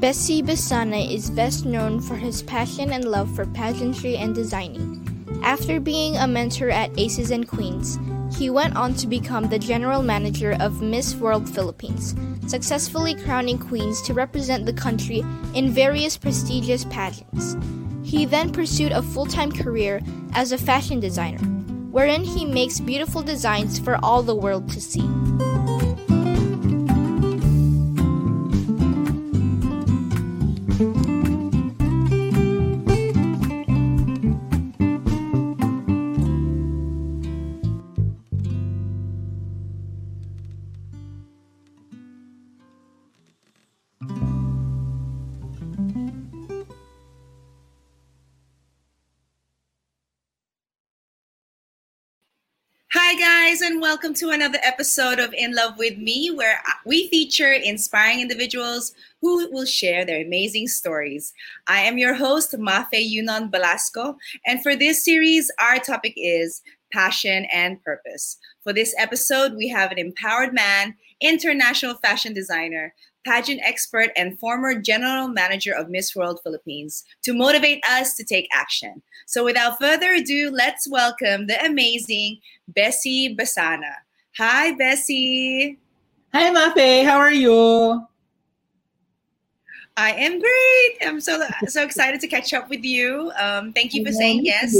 Bessie Besana is best known for his passion and love for pageantry and designing. After being a mentor at Aces and Queens, he went on to become the general manager of Miss World Philippines, successfully crowning queens to represent the country in various prestigious pageants. He then pursued a full time career as a fashion designer, wherein he makes beautiful designs for all the world to see. And welcome to another episode of In Love with Me, where we feature inspiring individuals who will share their amazing stories. I am your host, Mafae Yunon Belasco, and for this series, our topic is passion and purpose. For this episode, we have an empowered man, international fashion designer, pageant expert, and former general manager of Miss World Philippines to motivate us to take action. So, without further ado, let's welcome the amazing Bessie Besana. Hi, Bessie. Hi, Mafae. How are you? I am great. I'm so so excited to catch up with you. Um, thank you for saying yes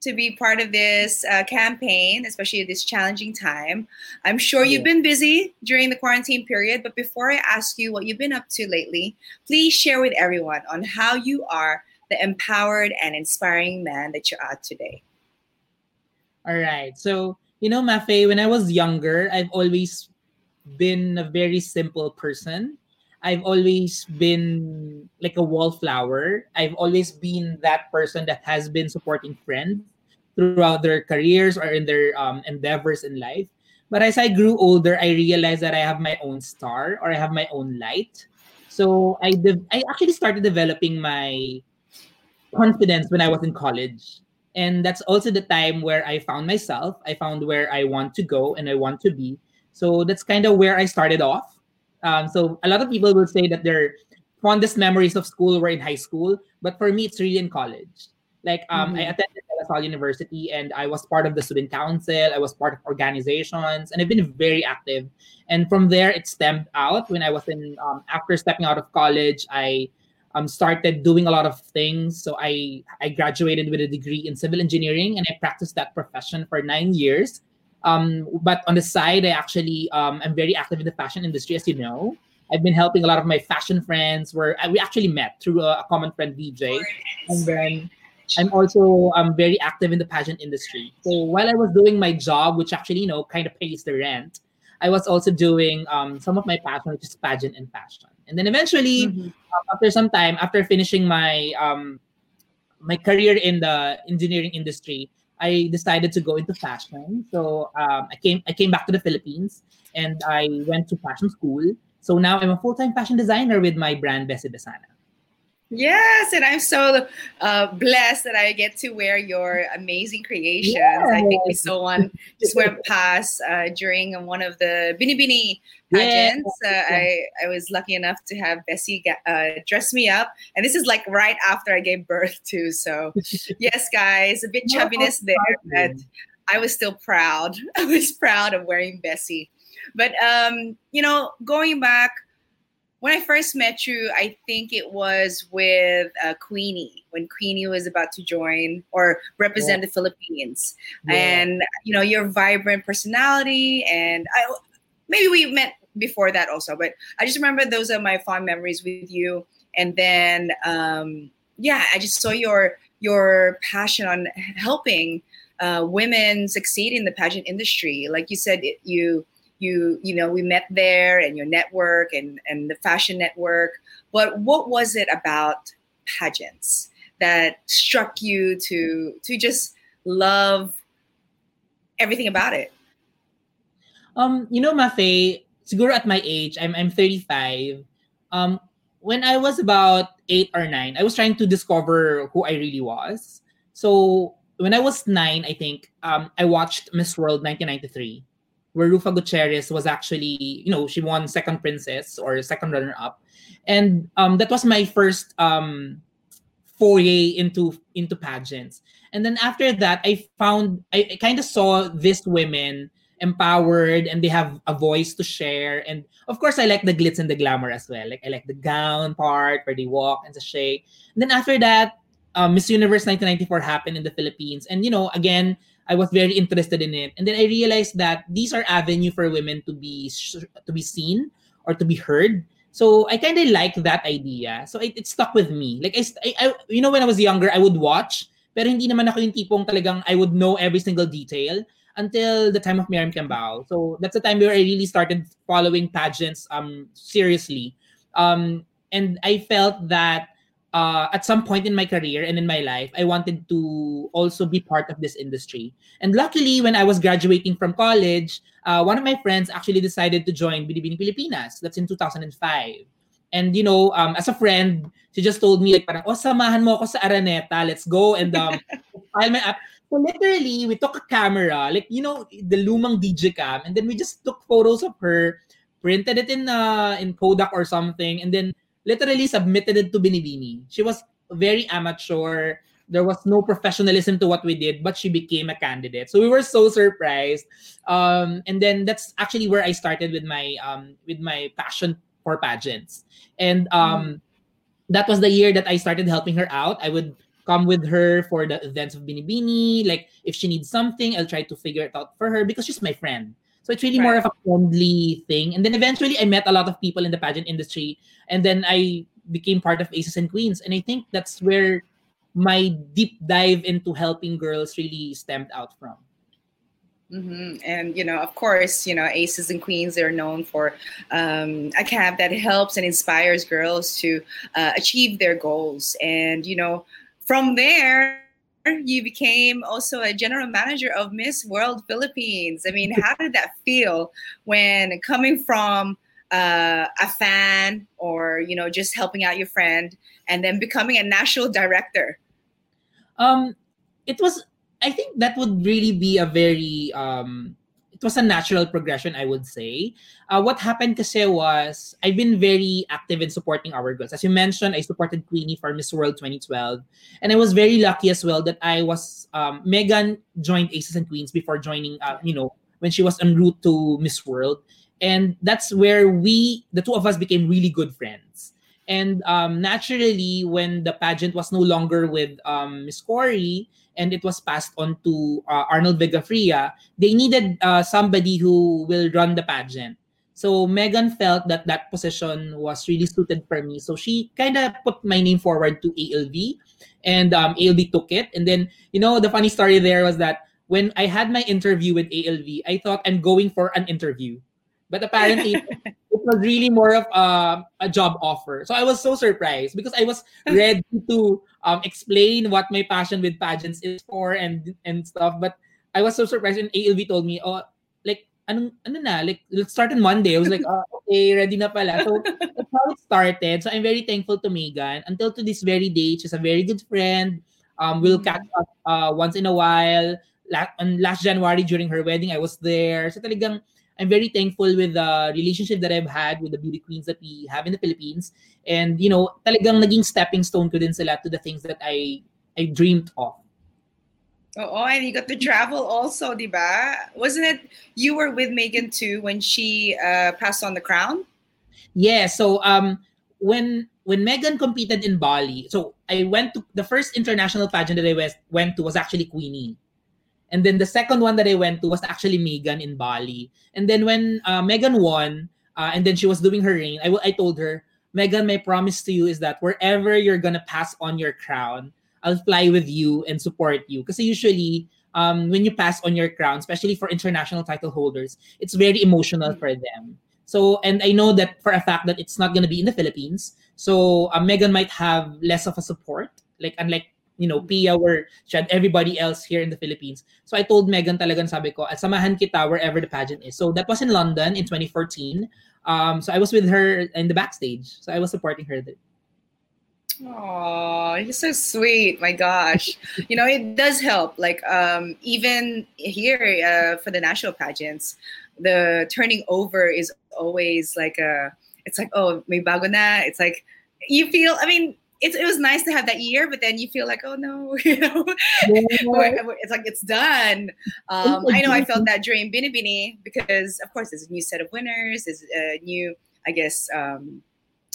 to be part of this uh, campaign, especially at this challenging time. I'm sure you've been busy during the quarantine period, but before I ask you what you've been up to lately, please share with everyone on how you are the empowered and inspiring man that you are today. All right. So, you know, Mafae, when I was younger, I've always been a very simple person. I've always been like a wallflower. I've always been that person that has been supporting friends throughout their careers or in their um, endeavors in life. But as I grew older, I realized that I have my own star or I have my own light. So I de- I actually started developing my confidence when I was in college. And that's also the time where I found myself. I found where I want to go and I want to be. So that's kind of where I started off. Um, so a lot of people will say that their fondest memories of school were in high school, but for me, it's really in college. Like um, mm-hmm. I attended La Salle University and I was part of the student council. I was part of organizations, and I've been very active. And from there, it stemmed out. When I was in um, after stepping out of college, I um, started doing a lot of things. So I I graduated with a degree in civil engineering, and I practiced that profession for nine years. Um, but on the side, I actually um, I'm very active in the fashion industry, as you know. I've been helping a lot of my fashion friends. Where we actually met through a, a common friend, DJ, and then I'm also I'm very active in the pageant industry. So while I was doing my job, which actually you know kind of pays the rent, I was also doing um, some of my passion, which is pageant and fashion. And then eventually, mm-hmm. um, after some time, after finishing my um, my career in the engineering industry, I decided to go into fashion. So um, I came I came back to the Philippines and I went to fashion school. So now I'm a full time fashion designer with my brand Bessie Besana. Yes, and I'm so uh, blessed that I get to wear your amazing creations. Yes. I think we saw one just went past uh, during one of the Binibini pageants. Yes. Uh, I, I was lucky enough to have Bessie uh, dress me up, and this is like right after I gave birth too. So, yes, guys, a bit chubbiness there, but I was still proud. I was proud of wearing Bessie. But um, you know, going back when I first met you, I think it was with uh, Queenie when Queenie was about to join or represent yeah. the Philippines, yeah. and you know your vibrant personality, and I maybe we met before that also, but I just remember those are my fond memories with you. And then, um, yeah, I just saw your your passion on helping uh, women succeed in the pageant industry. Like you said, it, you you you know we met there and your network and and the fashion network. But what was it about pageants that struck you to to just love everything about it? Um you know mafe siguro at my age i'm i'm 35 um when i was about 8 or 9 i was trying to discover who i really was. So when i was 9 i think um i watched miss world 1993 where Ruffa Gutierrez was actually, you know, she won second princess or second runner up. And um, that was my first um, foray into into pageants. And then after that, I found I, I kind of saw these women empowered and they have a voice to share. And of course, I like the glitz and the glamour as well. Like I like the gown part where they walk and the sashay. And then after that, um, Miss Universe 1994 happened in the Philippines. And you know, again, I was very interested in it. And then I realized that these are avenue for women to be to be seen or to be heard. So I kind of like that idea. So it, it stuck with me. Like I, I, you know, when I was younger, I would watch, pero hindi naman ako yung tipong talagang I would know every single detail until the time of Miriam Quiambao. So that's the time where I really started following pageants um seriously. Um, and I felt that uh, at some point in my career and in my life, I wanted to also be part of this industry. And luckily, when I was graduating from college, uh, one of my friends actually decided to join Binibining Pilipinas. That's in 2005. And you know, um, as a friend, she just told me like, parang, oh, samahan mo ako sa Araneta. Let's go and um, file my app. So literally, we took a camera, like you know, the lumang DJ cam, and then we just took photos of her, printed it in uh, in Kodak or something, and then literally submitted it to Binibini. She was very amateur. There was no professionalism to what we did, but she became a candidate. So we were so surprised. Um, and then that's actually where I started with my um, with my passion for pageants. And um, that was the year that I started helping her out. I would come with her for the events of Binibini. Like if she needs something, I'll try to figure it out for her because she's my friend. So it's really right. more of a friendly thing. And then eventually I met a lot of people in the pageant industry. And then I became part of Aces and Queens. And I think that's where my deep dive into helping girls really stemmed out from. Mm-hmm. And you know, of course, you know, Aces and Queens they're known for um, a camp that helps and inspires girls to uh, achieve their goals. And you know, from there, you became also a general manager of Miss World Philippines. I mean, how did that feel when coming from uh, a fan or you know just helping out your friend and then becoming a national director? Um, it was. I think that would really be a very um, it was a natural progression, I would say. Uh, what happened kasi was, I've been very active in supporting our girls. As you mentioned, I supported Queenie for Miss World 2012. And I was very lucky as well that I was, um, Megan joined Aces and Queens before joining, uh, you know, when she was en route to Miss World. And that's where we, the two of us became really good friends. And um, naturally, when the pageant was no longer with um, Miss Corey, and it was passed on to uh, Arnold Vegafria, they needed uh, somebody who will run the pageant. So Megan felt that that position was really suited for me. So she kind of put my name forward to ALV, and um, ALV took it. And then, you know, the funny story there was that when I had my interview with ALV, I thought I'm going for an interview. But apparently, it was really more of a, a job offer. So I was so surprised because I was ready to um, explain what my passion with pageants is for and and stuff. But I was so surprised when ALV told me, oh, like, ano, ano na, like, let's start on Monday. I was like, oh, okay, ready na pala. So that's how it started. So I'm very thankful to Megan. Until to this very day, she's a very good friend. Um, we'll catch up uh, once in a while. La- on last January during her wedding, I was there. So talagang, I'm very thankful with the relationship that I've had with the beauty queens that we have in the Philippines. And, you know, talagang naging stepping stone ko din sila to the things that I I dreamed of. Oh, and you got to travel also, di ba? Wasn't it you were with Megan too when she uh, passed on the crown? Yeah, so um when when Megan competed in Bali, so I went to the first international pageant that I went to was actually Queenie. And then the second one that I went to was actually Megan in Bali. And then when uh, Megan won, uh, and then she was doing her reign, I, I told her, Megan, my promise to you is that wherever you're gonna pass on your crown, I'll fly with you and support you. Because usually, um, when you pass on your crown, especially for international title holders, it's very emotional for them. So, and I know that for a fact that it's not gonna be in the Philippines. So, uh, Megan might have less of a support, like unlike you know, Pia where she had everybody else here in the Philippines. So I told Megan talagang sabi ko, samahan kita wherever the pageant is. So that was in London in 2014. Um, so I was with her in the backstage. So I was supporting her there. Oh, you're so sweet. My gosh. you know, it does help. Like, um, even here uh, for the national pageants, the turning over is always like a it's like oh may bago na it's like you feel i mean it, it was nice to have that year but then you feel like oh no you know? It's like it's done. Um, i know i felt that during binibini because of course there's a new set of winners there's a new i guess um,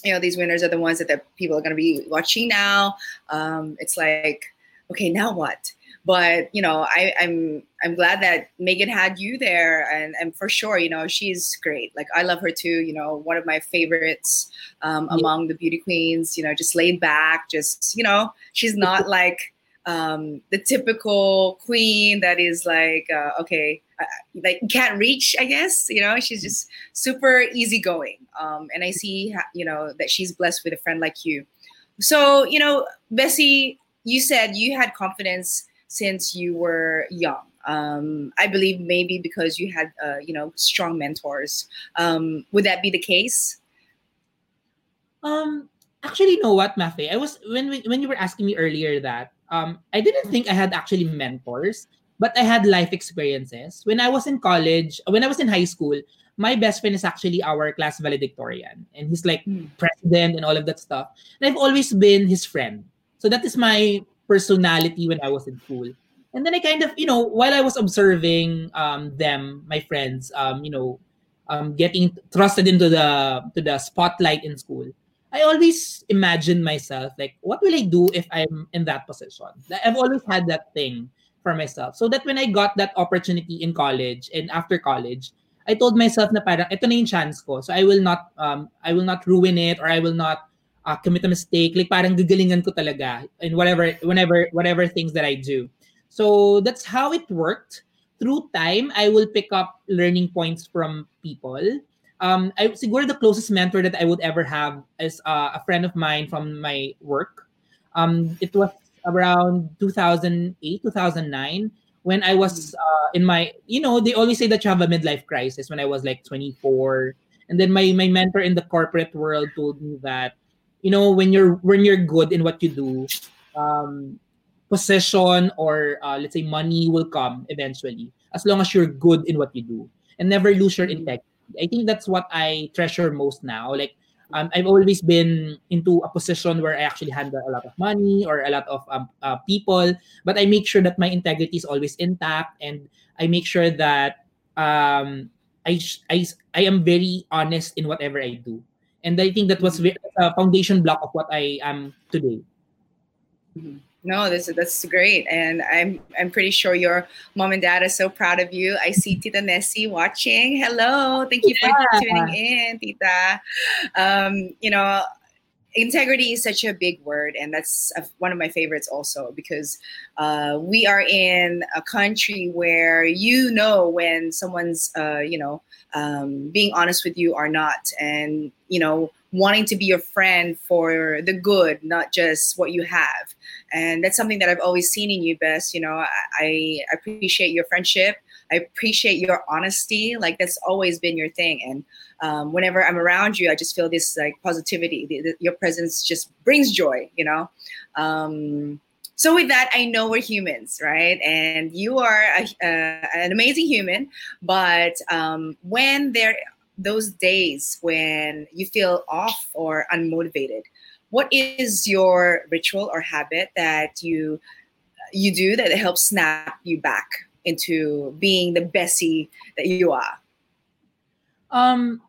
you know these winners are the ones that the people are going to be watching now. Um, it's like okay now what but you know I, i'm i'm glad that megan had you there and and for sure you know she's great. Like i love her too you know one of my favorites um, yeah. among the beauty queens you know just laid back just you know she's not like um, the typical queen that is like uh, okay uh, like can't reach i guess you know she's just super easygoing um, and i see you know that she's blessed with a friend like you. So you know bessie you said you had confidence since you were young. Um, I believe maybe because you had, uh, you know, strong mentors. Um, would that be the case? Um, actually, you know what, Mafae? I was when we, when you were asking me earlier that um, I didn't think I had actually mentors, but I had life experiences. When I was in college, when I was in high school, my best friend is actually our class valedictorian, and he's like hmm. president and all of that stuff. And I've always been his friend. So that is my personality when I was in school. And then I kind of, you know, while I was observing um, them, my friends, um, you know, um, getting thrusted into the to the spotlight in school, I always imagine myself like, what will I do if I'm in that position? I've always had that thing for myself. So that when I got that opportunity in college and after college, I told myself na parang ito na yung chance ko. So I will not um I will not ruin it or I will not uh, commit a mistake, like parang gagalingan ko talaga in whatever, whenever, whatever things that I do. So that's how it worked. Through time, I will pick up learning points from people. Um, I siguro the closest mentor that I would ever have is uh, a friend of mine from my work. Um, it was around 2008, 2009 when I was uh, in my, you know, they always say that you have a midlife crisis when I was like 24. And then my my mentor in the corporate world told me that you know when you're when you're good in what you do um possession or uh, let's say money will come eventually as long as you're good in what you do and never lose your integrity. I think that's what i treasure most now. Like um, i've always been into a position where i actually handle a lot of money or a lot of um, uh, people but i make sure that my integrity is always intact and i make sure that um, I, I, I am very honest in whatever i do and I think that was a foundation block of what I am today. Mm-hmm. No, this that's great, and I'm I'm pretty sure your mom and dad are so proud of you. I see Tita Nessie watching. Hello, thank you for tuning in, Tita. Um, you know, integrity is such a big word and that's one of my favorites also because uh, we are in a country where you know when someone's uh, you know um, being honest with you or not. And you know wanting to be your friend for the good not just what you have. And that's something that i've always seen in you best you know i, I appreciate your friendship. I appreciate your honesty. Like that's always been your thing. And um, whenever I'm around you, I just feel this like positivity. The, the, your presence just brings joy, you know. Um, so with that, I know we're humans, right? And you are a, uh, an amazing human. But um, when there those days when you feel off or unmotivated, what is your ritual or habit that you you do that helps snap you back into being the Bessie that you are? Um,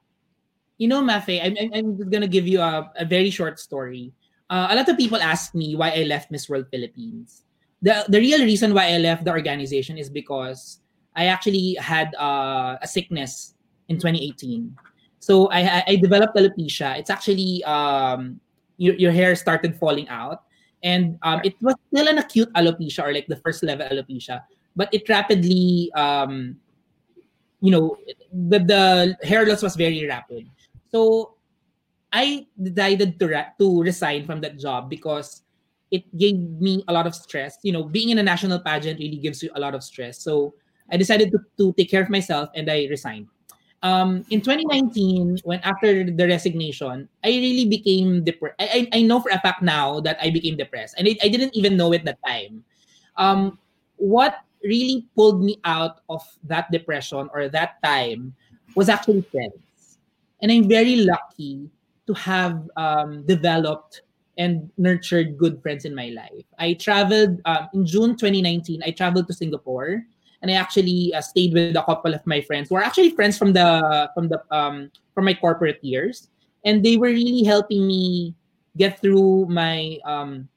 you know, Mafae, I'm, I'm just gonna give you a, a very short story. Uh, a lot of people ask me why I left Miss World Philippines. The the real reason why I left the organization is because I actually had uh, a sickness in 2018. So I I developed alopecia. It's actually um your, your hair started falling out, and um, it was still an acute alopecia or like the first level alopecia, but it rapidly um you know the the hair loss was very rapid so I decided to re- to resign from that job because it gave me a lot of stress. You know, being in a national pageant really gives you a lot of stress. So I decided to, to take care of myself and I resigned. Um, in 2019, when after the resignation, I really became depressed. I, I, I know for a fact now that I became depressed, and I, I didn't even know it that time. Um, what really pulled me out of that depression or that time was actually friends. And I'm very lucky to have um, developed and nurtured good friends in my life. I traveled um, in June 2019. I traveled to Singapore, and I actually uh, stayed with a couple of my friends who are actually friends from the from the um, from my corporate years, and they were really helping me get through my um,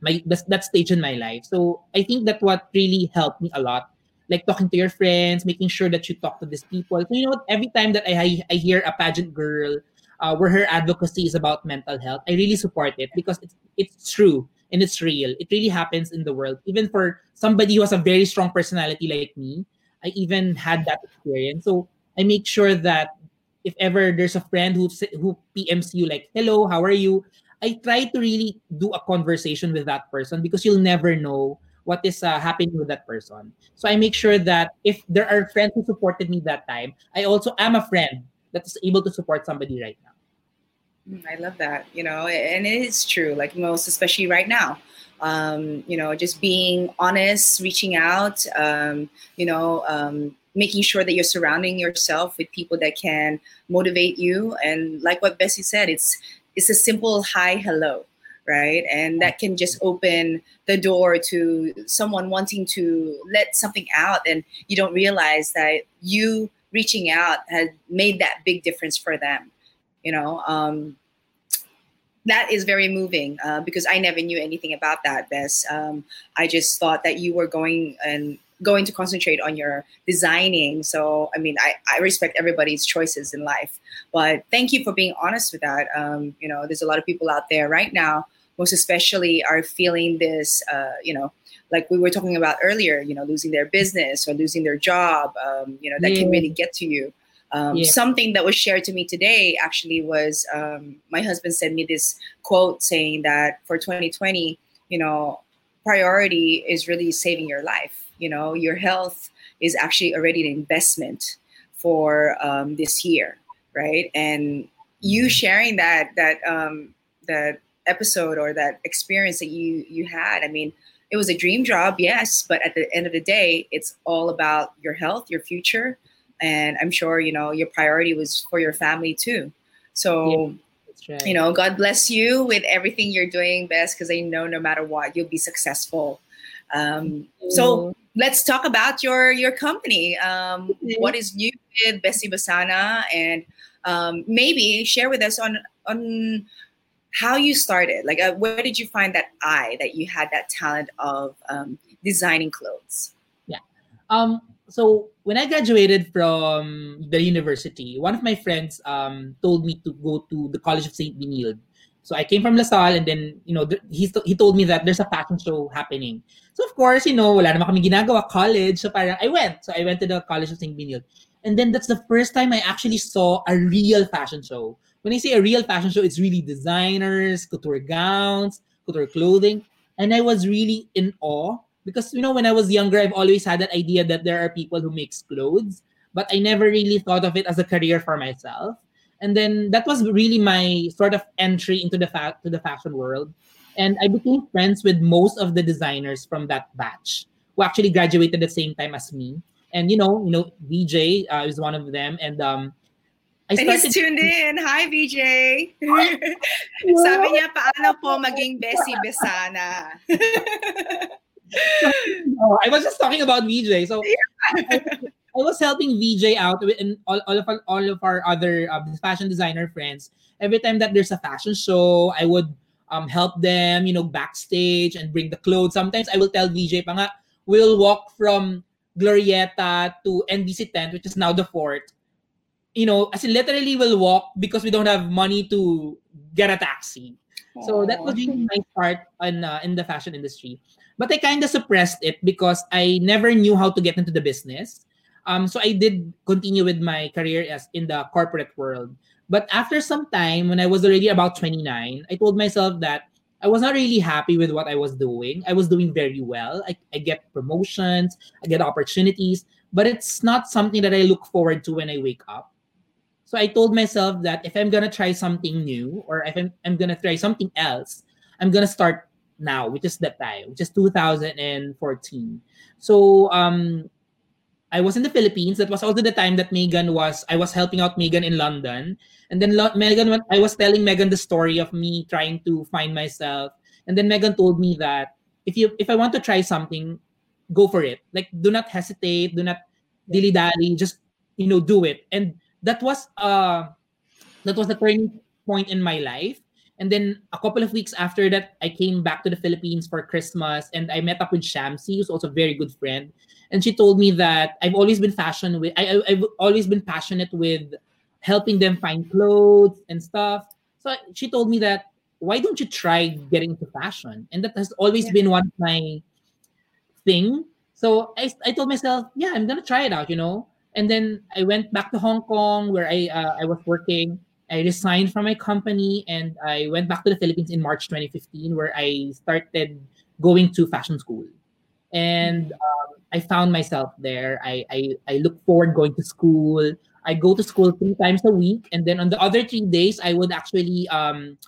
my that, stage in my life. So I think that what really helped me a lot like talking to your friends, making sure that you talk to these people. So you know, every time that I I hear a pageant girl uh, where her advocacy is about mental health, I really support it because it's it's true and it's real. It really happens in the world. Even for somebody who has a very strong personality like me, I even had that experience. So I make sure that if ever there's a friend who who PMs you like, "Hello, how are you?" I try to really do a conversation with that person because you'll never know what is uh, happening with that person. So I make sure that if there are friends who supported me that time, I also am a friend that is able to support somebody right now. Mm, I love that, you know, and it is true, like most, especially right now. Um, you know, just being honest, reaching out, um, you know, um, making sure that you're surrounding yourself with people that can motivate you. And like what Bessie said, it's it's a simple hi, hello, right? And that can just open the door to someone wanting to let something out, and you don't realize that you reaching out had made that big difference for them you know um, that is very moving uh, because I never knew anything about that, Bess. Um, I just thought that you were going and going to concentrate on your designing. So, I mean, I, I respect everybody's choices in life, but thank you for being honest with that. Um, you know, there's a lot of people out there right now, most especially are feeling this, uh, you know, like we were talking about earlier, you know, losing their business or losing their job, um, you know, that yeah. can really get to you. Um, yeah. Something that was shared to me today actually was um, my husband sent me this quote saying that for 2020, you know, priority is really saving your life. You know, your health is actually already an investment for um, this year, right? And you mm-hmm. sharing that that um, that episode or that experience that you you had, I mean, it was a dream job, yes, but at the end of the day, it's all about your health, your future, and I'm sure you know your priority was for your family too. So. Yeah. Right. You know, God bless you with everything you're doing, best because I know no matter what, you'll be successful. Um, so let's talk about your your company. Um, what is new with Bessie Besana, and um, maybe share with us on on how you started. Like, uh, where did you find that eye that you had that talent of um, designing clothes? Yeah. Um. So when I graduated from the university, one of my friends um told me to go to the College of Saint Benilde. So I came from LaSalle and then, you know, he, he told me that there's a fashion show happening. So of course, you know, wala naman kami ginagawa, college. So parang I went. So I went to the College of St. Benilde. And then that's the first time I actually saw a real fashion show when I say a real fashion show, it's really designers, couture gowns, couture clothing. And I was really in awe because, you know, when I was younger, I've always had that idea that there are people who makes clothes, but I never really thought of it as a career for myself. And then that was really my sort of entry into the fa- to the fashion world. And I became friends with most of the designers from that batch who actually graduated at the same time as me. And you know, you know, VJ uh, is one of them, and um, I started... And he's tuned in. Hi, VJ. Sabi niya, paano po maging Bessie Besana? I was just talking about VJ. So I, I, was helping VJ out with and all, all of our, all of our other uh, fashion designer friends. Every time that there's a fashion show, I would um, help them, you know, backstage and bring the clothes. Sometimes I will tell VJ pa nga, we'll walk from Glorietta to NBC tent, which is now the fort you know, as in literally will walk because we don't have money to get a taxi. Aww. So that was really my start on uh, in the fashion industry. But I kind of suppressed it because I never knew how to get into the business. Um, so I did continue with my career as in the corporate world. But after some time, when I was already about 29, I told myself that I was not really happy with what I was doing. I was doing very well. I, I get promotions, I get opportunities, but it's not something that I look forward to when I wake up. So I told myself that if I'm gonna try something new or if I'm, I'm gonna try something else, I'm gonna start now, which is that time, which is 2014. So um, I was in the Philippines. That was also the time that Megan was. I was helping out Megan in London, and then Megan. I was telling Megan the story of me trying to find myself, and then Megan told me that if you if I want to try something, go for it. Like do not hesitate, do not dilly dally, just you know do it. And that was uh that was the turning point in my life. And then a couple of weeks after that, I came back to the Philippines for Christmas and I met up with Shamcey, who's also a very good friend. And she told me that I've always been fashion with I, I've always been passionate with helping them find clothes and stuff. So she told me that why don't you try getting into fashion? And that has always yeah. been one of my thing. So I, I told myself, yeah, I'm gonna try it out, you know. And then I went back to Hong Kong where I uh, I was working. I resigned from my company and I went back to the Philippines in March 2015, where I started going to fashion school. And um, I found myself there. I, I I look forward going to school. I go to school three times a week, and then on the other three days, I would actually um,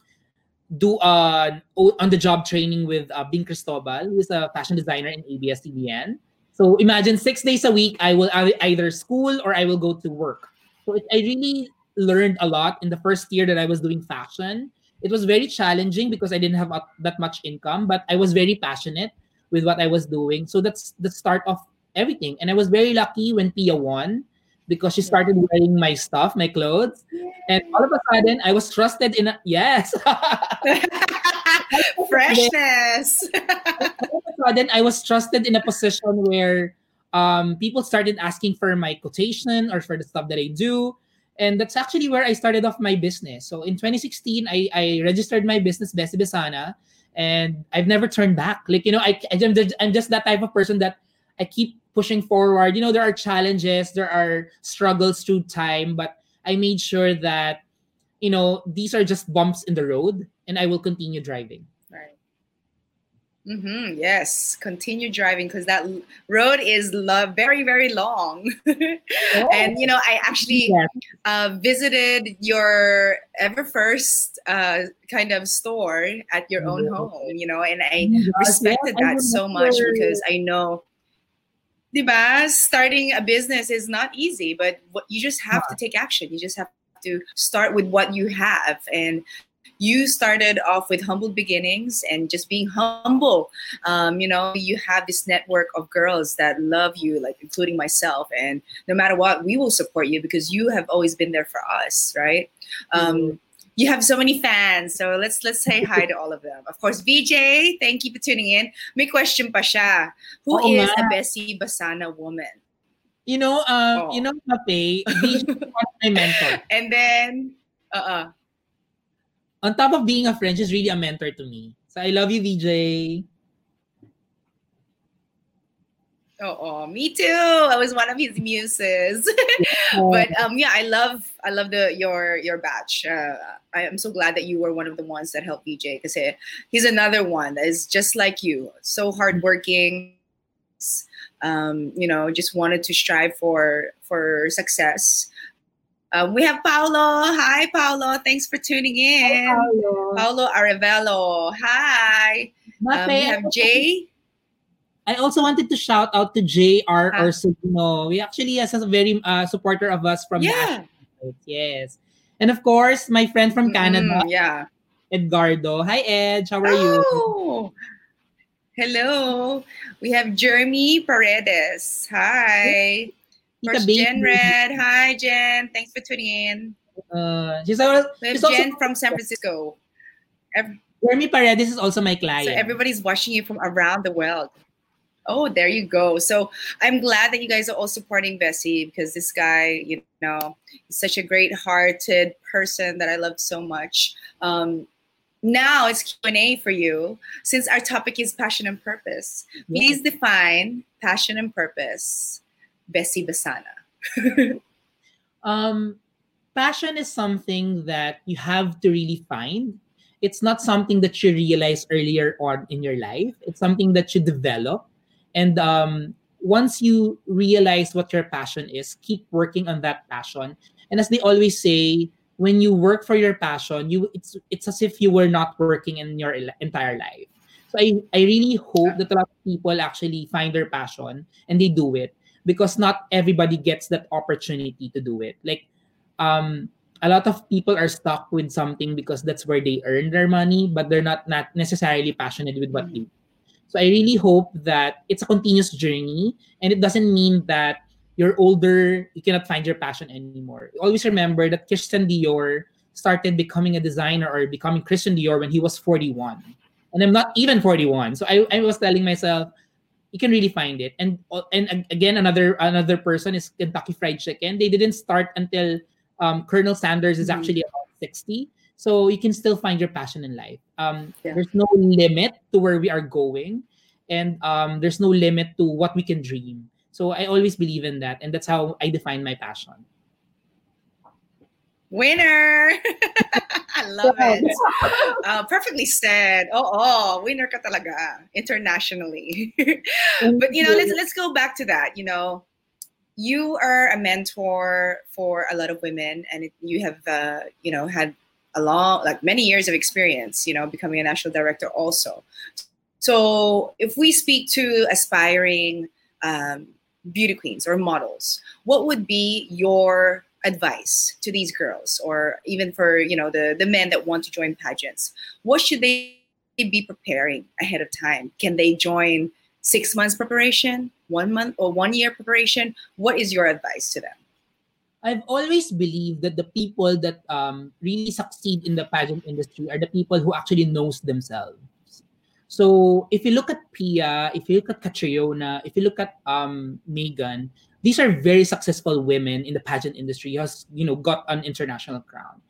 do uh, on the job training with uh, Bing Cristobal, who is a fashion designer in ABS-CBN. So imagine six days a week, I will either school or I will go to work. So it, I really learned a lot in the first year that I was doing fashion. It was very challenging because I didn't have a, that much income, but I was very passionate with what I was doing. So that's the start of everything. And I was very lucky when Pia won because she started wearing my stuff, my clothes. And all of a sudden, I was trusted in a, yes. Freshness. all of a sudden, I was trusted in a position where um, people started asking for my quotation or for the stuff that I do. And that's actually where I started off my business. So in 2016, I, I registered my business, Bessie Besana, and I've never turned back. Like, you know, I, I'm just that type of person that I keep pushing forward. You know, there are challenges, there are struggles through time, but I made sure that, you know, these are just bumps in the road and I will continue driving. Right. Mm-hmm. Yes, continue driving because that road is lo- very, very long. oh. And, you know, I actually uh, visited your ever first uh, kind of store at your own home, you know, and I respected that so much because I know diba, starting a business is not easy, but what, you just have to take action. You just have to start with what you have. And you started off with humble beginnings and just being humble. Um, you know, you have this network of girls that love you, like including myself. And no matter what, we will support you because you have always been there for us, right? Um, mm-hmm you have so many fans. So let's let's say hi to all of them. Of course, VJ, thank you for tuning in. May question pa siya. Who oh, is a Bessie Besana woman? You know, um, oh. you know, Mape, VJ was my mentor. And then, uh-uh. On top of being a friend, she's really a mentor to me. So I love you, VJ. Oh, me too. I was one of his muses. but um, yeah, I love I love the your your batch. Uh, I am so glad that you were one of the ones that helped VJ because he's another one that is just like you, so hardworking. Um, you know, just wanted to strive for for success. Uh, we have Paulo. Hi, Paulo. Thanks for tuning in. Hi, Paulo. Paulo Arevelo. Hi. Um, we have Jay. I also wanted to shout out to JR ah. Orsino. We actually has a very uh, supporter of us from yeah. the Yes. And of course, my friend from Canada. Mm, yeah. Edgardo. Hi, Ed. How are oh. you? Hello. We have Jeremy Paredes. Hi. First Jen Red. Hi, Jen. Thanks for tuning in. Uh, she's, we have she's Jen from San Francisco. Every, Jeremy Paredes is also my client. So everybody's watching you from around the world. Oh, there you go. So I'm glad that you guys are all supporting Bessie because this guy, you know, is such a great-hearted person that I love so much. Um, now it's Q&A for you. Since our topic is passion and purpose, yeah. please define passion and purpose, Bessie Besana. um, passion is something that you have to really find. It's not something that you realize earlier on in your life. It's something that you develop and um, once you realize what your passion is, keep working on that passion. And as they always say, when you work for your passion, you it's it's as if you were not working in your entire life. So I, I really hope that a lot of people actually find their passion and they do it because not everybody gets that opportunity to do it. Like um a lot of people are stuck with something because that's where they earn their money, but they're not not necessarily passionate with what they do. So I really hope that it's a continuous journey and it doesn't mean that you're older, you cannot find your passion anymore. Always remember that Christian Dior started becoming a designer or becoming Christian Dior when he was 41. And I'm not even 41. So I, I was telling myself, you can really find it. And and again, another another person is Kentucky Fried Chicken. They didn't start until um, Colonel Sanders is mm-hmm. actually about 60. So you can still find your passion in life. Um, yeah. There's no limit to where we are going, and um, there's no limit to what we can dream. So I always believe in that, and that's how I define my passion. Winner! I love it. Uh, perfectly said. Oh, oh, winner ka talaga internationally. but you know, let's let's go back to that. You know, you are a mentor for a lot of women, and it, you have uh, you know had a long like many years of experience. You know, becoming a national director also. So, if we speak to aspiring um, beauty queens or models, what would be your advice to these girls or even for you know the the men that want to join pageants what should they be preparing ahead of time can they join six months preparation one month or one year preparation what is your advice to them i've always believed that the people that um, really succeed in the pageant industry are the people who actually knows themselves. So if you look at Pia, if you look at Catriona, if you look at um, Megan, these are very successful women in the pageant industry has you know got an international crown.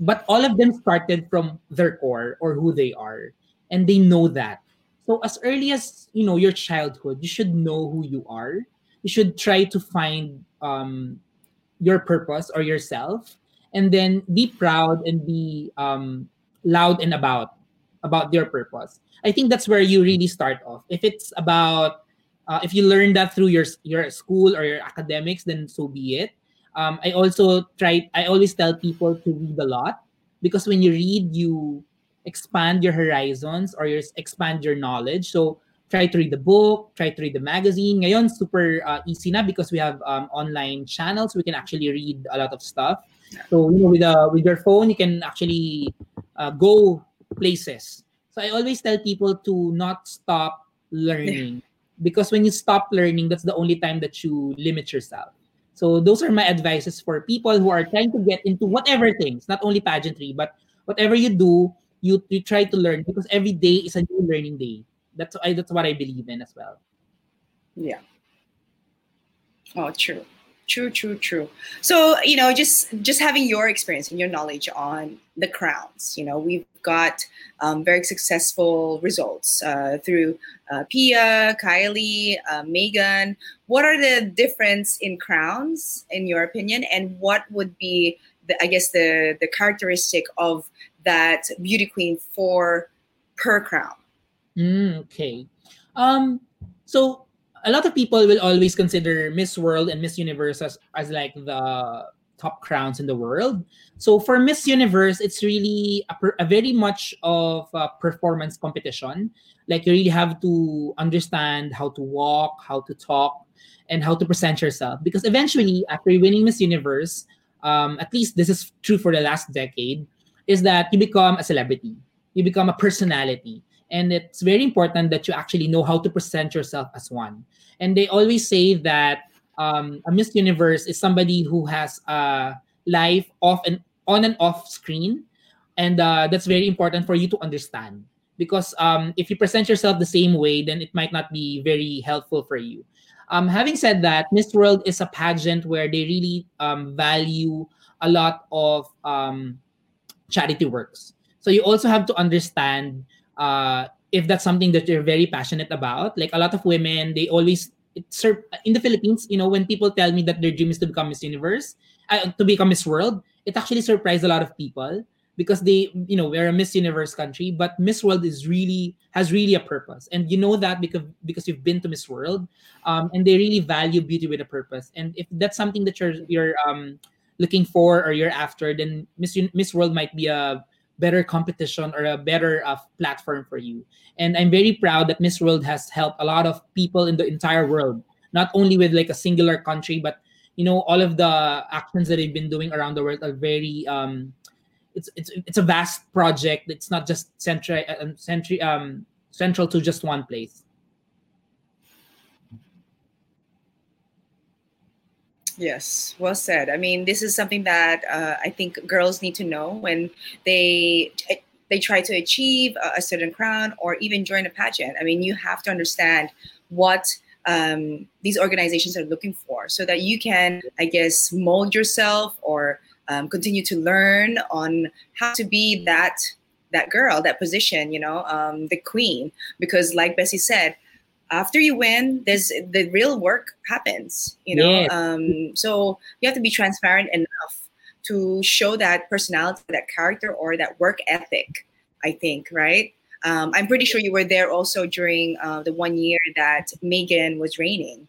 But all of them started from their core or who they are and they know that. So as early as you know your childhood you should know who you are. You should try to find um, your purpose or yourself and then be proud and be um, loud and about about your purpose. I think that's where you really start off. If it's about uh, if you learn that through your your school or your academics then so be it. Um, i also try i always tell people to read a lot because when you read you expand your horizons or you expand your knowledge. So try to read the book try to read the magazine. Ngayon super uh, easy na because we have um, online channels. We can actually read a lot of stuff. So you know with uh, with your phone you can actually uh, go places. So i always tell people to not stop learning because when you stop learning that's the only time that you limit yourself. So those are my advices for people who are trying to get into whatever things not only pageantry but whatever you do you you try to learn because every day is a new learning day that's I, that's what i believe in as well. Yeah. Oh true. True true true. So you know just just having your experience and your knowledge on the crowns you know we've got um, very successful results uh, through uh, Pia, Kylie, uh, Megan. What are the difference in crowns, in your opinion, and what would be, the, I guess, the the characteristic of that beauty queen for per crown? Mm, okay. Um. So a lot of people will always consider Miss World and Miss Universe as, as like the top crowns in the world. So for Miss Universe, it's really a, a very much of a performance competition. Like you really have to understand how to walk, how to talk, and how to present yourself. Because eventually, after winning Miss Universe, um, at least this is true for the last decade, is that you become a celebrity. You become a personality and it's very important that you actually know how to present yourself as one. And they always say that um, a miss universe is somebody who has a life off and on and off screen. And uh, that's very important for you to understand. Because um, if you present yourself the same way then it might not be very helpful for you. Um, having said that miss world is a pageant where they really um, value a lot of um, charity works. So you also have to understand uh, if that's something that you're very passionate about. Like a lot of women, they always it's in the Philippines. You know, when people tell me that their dream is to become Miss Universe, uh, to become Miss World, it actually surprised a lot of people because they, you know, we're a Miss Universe country, but Miss World is really has really a purpose, and you know that because because you've been to Miss World, um, and they really value beauty with a purpose. And if that's something that you're you're um looking for or you're after, then Miss Miss World might be a better competition or a better uh, platform for you. And I'm very proud that Miss World has helped a lot of people in the entire world, not only with like a singular country, but you know all of the actions that they've been doing around the world are very um, it's it's it's a vast project. It's not just central uh, central um, central to just one place. Yes, well said. I mean, this is something that uh, I think girls need to know when they they try to achieve a, a, certain crown or even join a pageant. I mean, you have to understand what um, these organizations are looking for, so that you can, I guess, mold yourself or um, continue to learn on how to be that that girl, that position. You know, um, the queen. Because, like Bessie said, after you win, there's the real work happens, you know. Yeah. Um, so you have to be transparent enough to show that personality, that character, or that work ethic. I think, right? Um, I'm pretty sure you were there also during uh, the one year that Megan was reigning,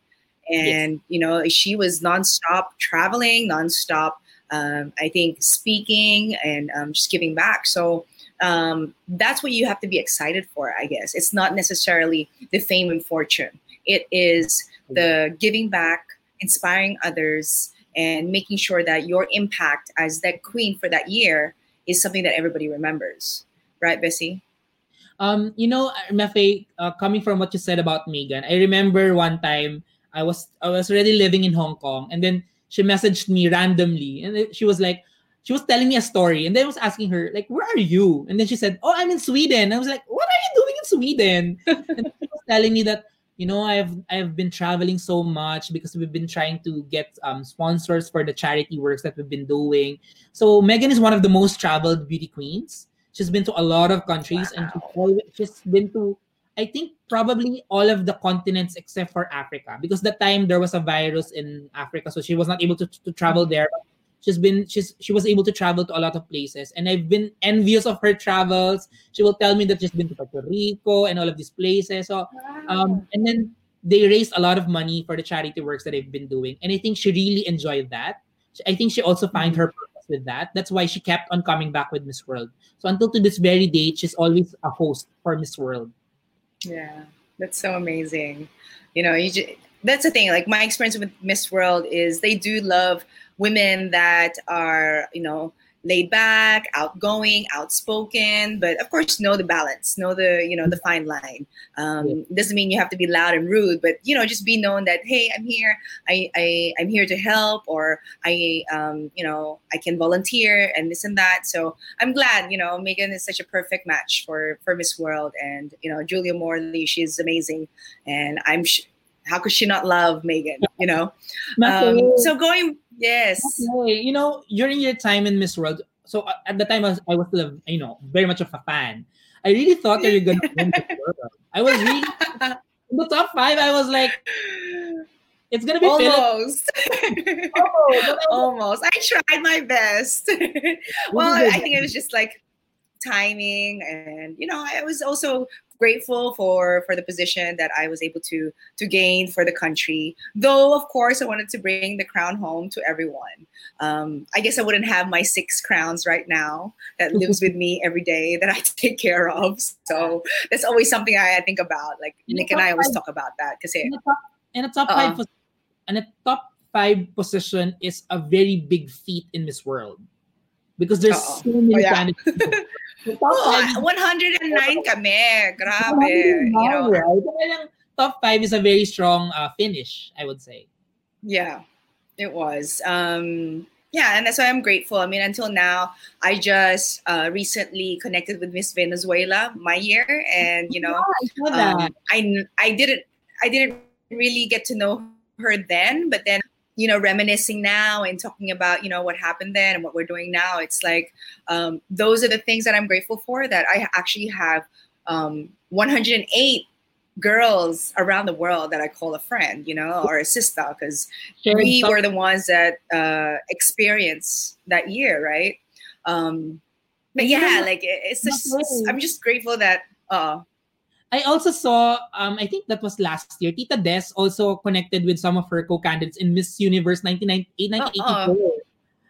and yes. you know she was nonstop traveling, nonstop. Um, I think speaking and um, just giving back. So um, that's what you have to be excited for, I guess. It's not necessarily the fame and fortune, it is the giving back, inspiring others, and making sure that your impact as that queen for that year is something that everybody remembers. Right, Bessie? Um, you know, Mafae, uh, coming from what you said about Megan, I remember one time I was I was already living in Hong Kong, and then she messaged me randomly, and she was like, she was telling me a story and then I was asking her like where are you? And then she said oh i'm in sweden. I was like what are you doing in sweden? And she was telling me that you know i've i've been traveling so much because we've been trying to get um, sponsors for the charity works that we've been doing. So megan is one of the most traveled beauty queens. She's been to a lot of countries wow. and she's, always, she's been to i think probably all of the continents except for africa because that time there was a virus in africa so she was not able to, to travel there. But she's been she's she was able to travel to a lot of places. And i've been envious of her travels. She will tell me that she's been to puerto rico and all of these places. So um and then they raised a lot of money for the charity works that they've been doing. And i think she really enjoyed that. I think she also found her purpose with that. That's why she kept on coming back with miss world. So until to this very date she's always a host for miss world. Yeah that's so amazing. You know you just, that's the thing like my experience with miss world is they do love women that are, you know, laid back, outgoing, outspoken, but of course know the balance, know the you know the fine line. Um, yeah. Doesn't mean you have to be loud and rude, but you know just be known that hey, I'm here, I, I I'm here to help, or I um, you know I can volunteer and this and that. So I'm glad you know Megan is such a perfect match for for Miss World, and you know Julia Morley, she's amazing, and I'm. Sh- how could she not love Megan? You know. Um, so going Yes. You know, during your time in Miss World, so uh, at the time I was, I was still, you know, very much of a fan. I really thought that you're gonna win Miss World. I was really in the top five. I was like, it's gonna be almost. almost. almost. I tried my best. well, I think it was just like timing and you know i was also grateful for for the position that I was able to to gain for the country. Though of course I wanted to bring the crown home to everyone. Um, I guess I wouldn't have my six crowns right now that lives with me every day that I take care of. So that's always something I, I think about. Like in Nick and I always five, talk about that because in, in a top uh-uh. five and a top five position is a very big feat in this world because there's Uh-oh. so many oh, yeah. candidates. oh, 109 kami. Grabe. You know, right? Top five is a very strong uh, finish, I would say. Yeah, it was. Um, yeah, and that's why I'm grateful. I mean, until now, I just uh, recently connected with Miss Venezuela my year, and you know, yeah, I, um, I I didn't I didn't really get to know her then, but then you know reminiscing now and talking about you know what happened then and what we're doing now it's like um, those are the things that i'm grateful for that i actually have um, 108 girls around the world that i call a friend you know or a sister because we were the ones that uh, experienced that year right? Um, but yeah like it's just i'm just grateful that uh I also saw, um, I think that was last year, Tita Des also connected with some of her co-candidates in Miss Universe 1984.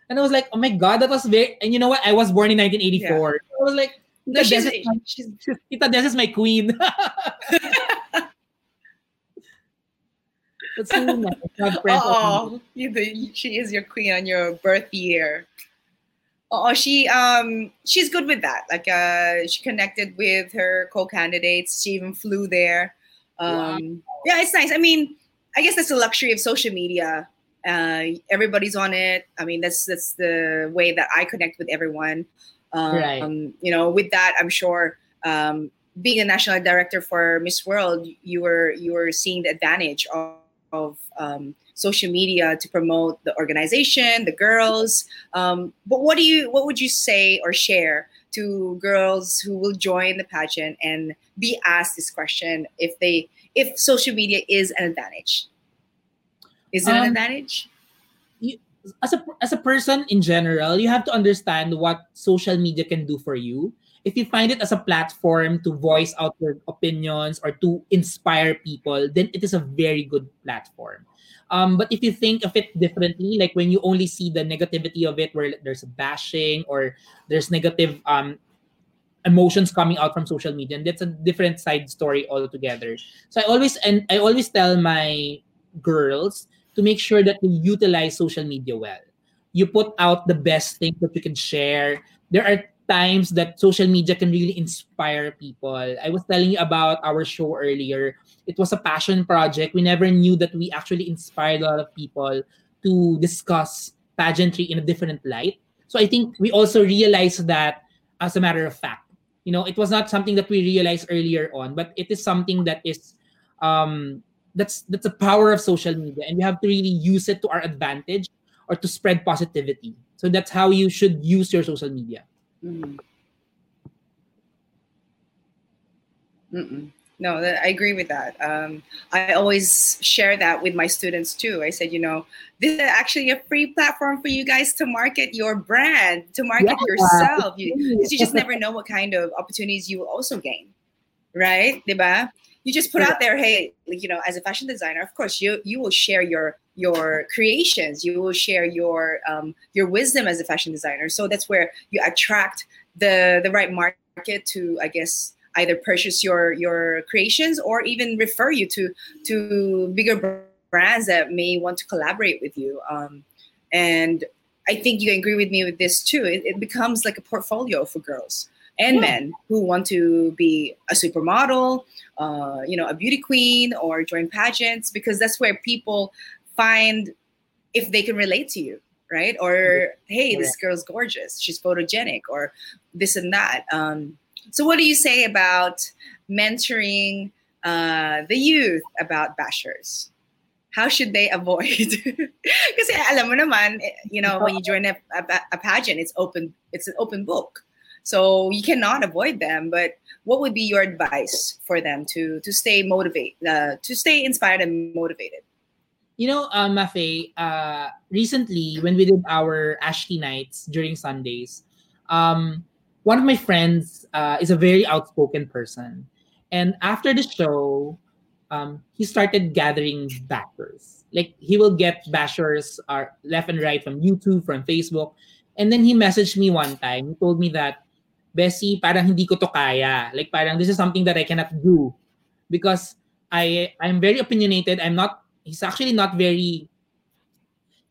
And I was like, oh my god, that was very. And you know what? I was born in 1984. Yeah. I was like, no, she's, Des she's, she's, Tita Des is my queen. That's so nice. Oh, you, she is your queen on your birth year. Oh, she um she's good with that. Like uh, she connected with her co-candidates. She even flew there. Um, wow. Yeah, it's nice. I mean, I guess that's the luxury of social media. Uh, everybody's on it. I mean, that's that's the way that I connect with everyone. Um, right. You know, with that, I'm sure um, being a national director for Miss World, you were you were seeing the advantage of, of um, social media to promote the organization, the girls. Um, but what do you what would you say or share to girls who will join the pageant and be asked this question if they if social media is an advantage? Is it um, an advantage? You, as a as a person in general, you have to understand what social media can do for you. If you find it as a platform to voice out your opinions or to inspire people, then it is a very good platform. Um, but if you think of it differently, like when you only see the negativity of it, where there's bashing or there's negative um, emotions coming out from social media, and that's a different side story altogether. So I always and I always tell my girls to make sure that you utilize social media well. You put out the best things that you can share. There are times that social media can really inspire people. I was telling you about our show earlier. It was a passion project. We never knew that we actually inspired a lot of people to discuss pageantry in a different light. So I think we also realized that as a matter of fact. You know, it was not something that we realized earlier on, but it is something that is um that's that's the power of social media and we have to really use it to our advantage or to spread positivity so that's how you should use your social media mm. no i agree with that. Um, i always share that with my students too. I said you know this is actually a free platform for you guys to market your brand to market yeah. yourself. You, you just never know what kind of opportunities you will also gain. Right? Diba? you just put out there hey you know as a fashion designer of course you you will share your your creations. You will share your um, your wisdom as a fashion designer. So that's where you attract the the right market to i guess either purchase your your creations or even refer you to to bigger brands that may want to collaborate with you. Um, and i think you agree with me with this too. It, it becomes like a portfolio for girls and yeah. men who want to be a supermodel, uh, you know, a beauty queen or join pageants because that's where people find if they can relate to you, right? Or hey, this girl's gorgeous, she's photogenic, or this and that. Um, so, what do you say about mentoring uh, the youth about bashers? How should they avoid? Because alam mo naman, eh, you know, when you join a, a, a pageant, it's open. It's an open book so you cannot avoid them. But what would be your advice for them to to stay motivated, uh, to stay inspired and motivated? You know, uh, Mafae, uh, recently when we did our Ashley nights during Sundays, um, one of my friends uh, is a very outspoken person. And after the show, um, he started gathering backers. Like he will get bashers uh, left and right from YouTube, from Facebook. And then he messaged me one time. He told me that Bessie, parang hindi ko to kaya. Like parang this is something that I cannot do because I I'm very opinionated. I'm not he's actually not very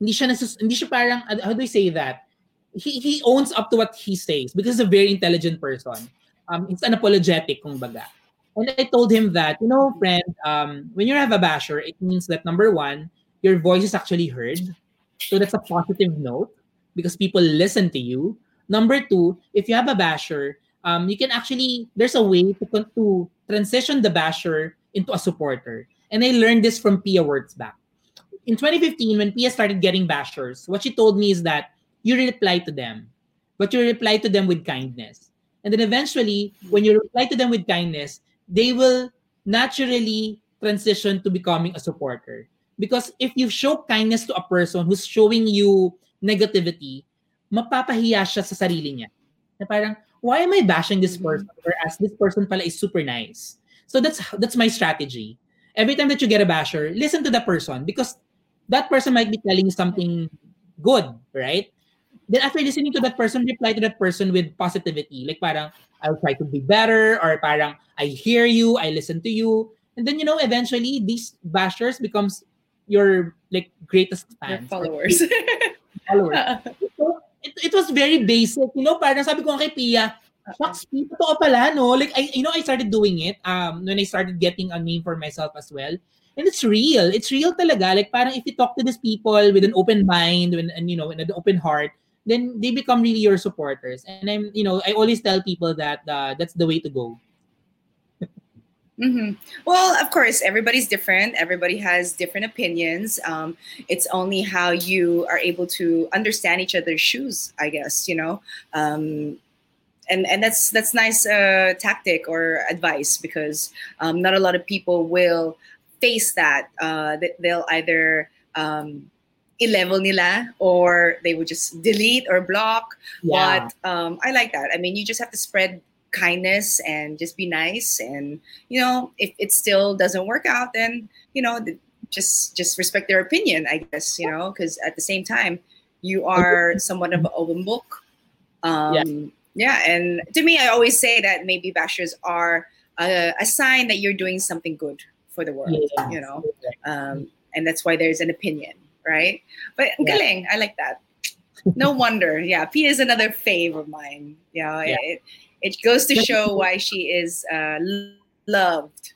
hindi siya nasus, hindi siya parang how do I say that? He he owns up to what he says because he's a very intelligent person. Um it's unapologetic kung baga. And I told him that, you know, friend, um, when you have a basher, it means that number one, your voice is actually heard. So that's a positive note because people listen to you. Number two, if you have a basher, um, you can actually there's a way to to transition the basher into a supporter. And I learned this from Pia Wurtzbach. In 2015, when Pia started getting bashers, what she told me is that you reply to them, but you reply to them with kindness. And then eventually, when you reply to them with kindness, they will naturally transition to becoming a supporter. Because if you show kindness to a person who's showing you negativity, mapapahiya siya sa sarili niya. Na parang, why am I bashing this mm-hmm. person? Whereas this person pala is super nice. So that's that's my strategy. Every time that you get a basher, listen to the person because that person might be telling you something good, right? then after listening to that person, reply to that person with positivity. Like parang, I'll try to be better, or parang, I hear you, I listen to you. And then, you know, eventually, these bashers becomes your like greatest fans. Your followers. followers. Uh-uh. so, it, it was very basic. You know, parang sabi ko kay Pia, Shucks, totoo pala, no? Like, I, you know, I started doing it um, when I started getting a name for myself as well. And it's real. It's real talaga. Like, parang if you talk to these people with an open mind and, and you know, with an open heart, then they become really your supporters. And I'm, you know, I always tell people that uh, that's the way to go. Mm-hmm. Well, of course, everybody's different. Everybody has different opinions. Um, it's only how you are able to understand each other's shoes, I guess. You know, um, and and that's that's nice uh, tactic or advice because um, not a lot of people will face that. Uh, they'll either um, level nila or they would just delete or block. Yeah. But um, I like that. I mean, you just have to spread kindness and just be nice. And you know, if it still doesn't work out, then you know, just just respect their opinion. I guess you know, because at the same time, you are somewhat of an open book. Um, yeah. Yeah, and to me, I always say that maybe bashers are a, a sign that you're doing something good for the world. Yeah. You know, um, and that's why there's an opinion right? But yeah. galing, I like that. No wonder. Yeah, P is another fave of mine. Know, yeah. it, it goes to show why she is uh, loved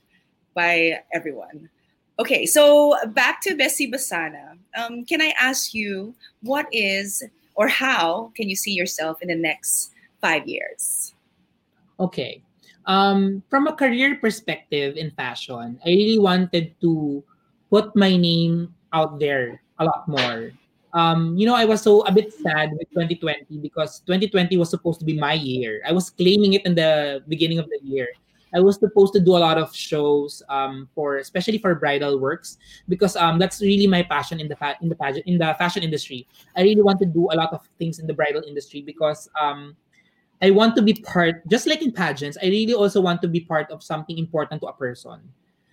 by everyone. Okay, so back to Bessie Besana. Um, can I ask you what is or how can you see yourself in the next five years? Okay. Um, from a career perspective in fashion, I really wanted to put my name out there a lot more. Um, you know, I was so a bit sad with 2020 because 2020 was supposed to be my year. I was claiming it in the beginning of the year. I was supposed to do a lot of shows um, for especially for bridal works because um, that's really my passion in the fa- in the pageant in the fashion industry. I really want to do a lot of things in the bridal industry because um, I want to be part just like in pageants. I really also want to be part of something important to a person.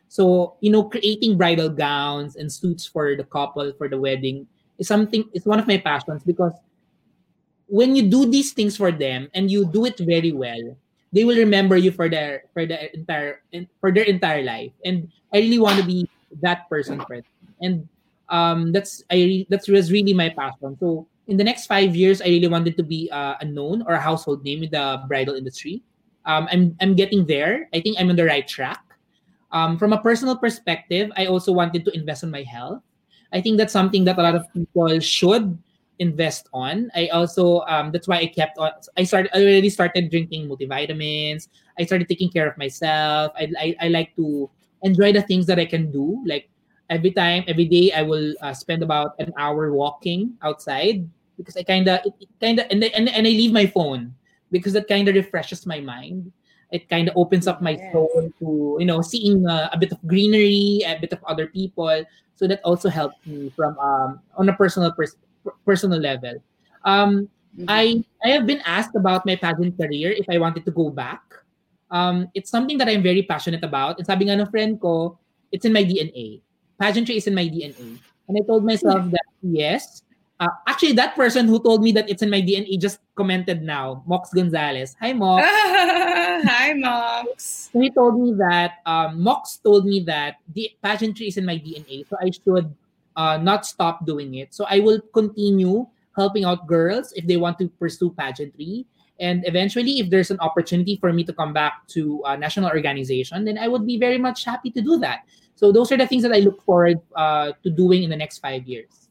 So, you know, creating bridal gowns and suits for the couple for the wedding is something, it's one of my passions because when you do these things for them and you do it very well, they will remember you for their for the entire for their entire life. And I really want to be that person for them. And um, that's I that's was really my passion. So in the next five years, I really wanted to be uh, a known or a household name in the bridal industry. Um, I'm I'm getting there. I think I'm on the right track. Um, from a personal perspective, I also wanted to invest in my health. I think that's something that a lot of people should invest on. I also um, that's why I kept on. I started. I already started drinking multivitamins. I started taking care of myself. I, I, I like to enjoy the things that I can do. Like every time, every day, I will uh, spend about an hour walking outside because I kind of, kind of, and, and and I leave my phone because that kind of refreshes my mind. It kind of opens up my yes. soul to you know seeing uh, a bit of greenery a bit of other people. So that also helped me from um, on a personal pers- personal level. Um, mm-hmm. i i have been asked about my pageant career if i wanted to go back. Um, it's something that i'm very passionate about. And sabi nga ng friend ko it's in my dna pageantry is in my dna and i told myself that yes uh, actually, that person who told me that it's in my DNA just commented now, Mox Gonzalez. Hi, Mox. Hi, Mox. So he told me that um, Mox told me that the pageantry is in my DNA, so I should uh, not stop doing it. So I will continue helping out girls if they want to pursue pageantry. And eventually, if there's an opportunity for me to come back to a national organization, then I would be very much happy to do that. So those are the things that I look forward uh, to doing in the next five years.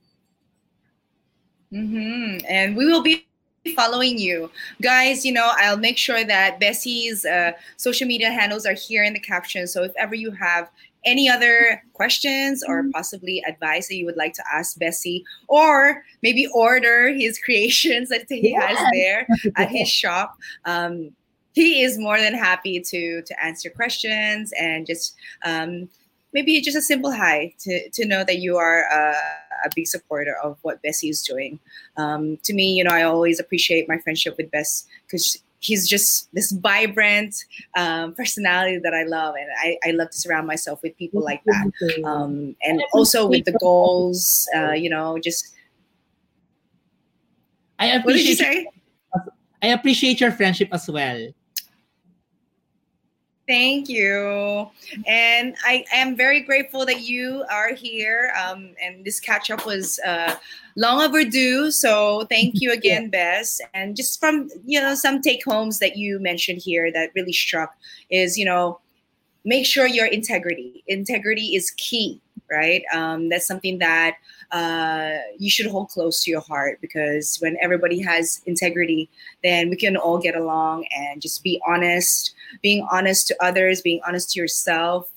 Mm-hmm. And we will be following you guys you know i'll make sure that bessie's uh, social media handles are here in the caption so if ever you have any other questions or mm-hmm. possibly advice that you would like to ask bessie or maybe order his creations that he yeah. has there at his shop um, he is more than happy to to answer questions and just um, maybe just a simple hi to, to know that you are a, a big supporter of what Bessie is doing. Um, to me, you know, I always appreciate my friendship with Bess because he's just this vibrant um, personality that I love, and I, I love to surround myself with people like that. Um, and also with the goals, uh, you know, just I appreciate. What did you say? I appreciate your friendship as well. Thank you. And I am very grateful that you are here. Um, and this catch up was uh, long overdue. So thank you again, Bess. And just from, you know, some take homes that you mentioned here that really struck is, you know, make sure your integrity. Integrity is key, right? Um, that's something that uh, you should hold close to your heart because when everybody has integrity, then we can all get along and just be honest, being honest to others, being honest to yourself.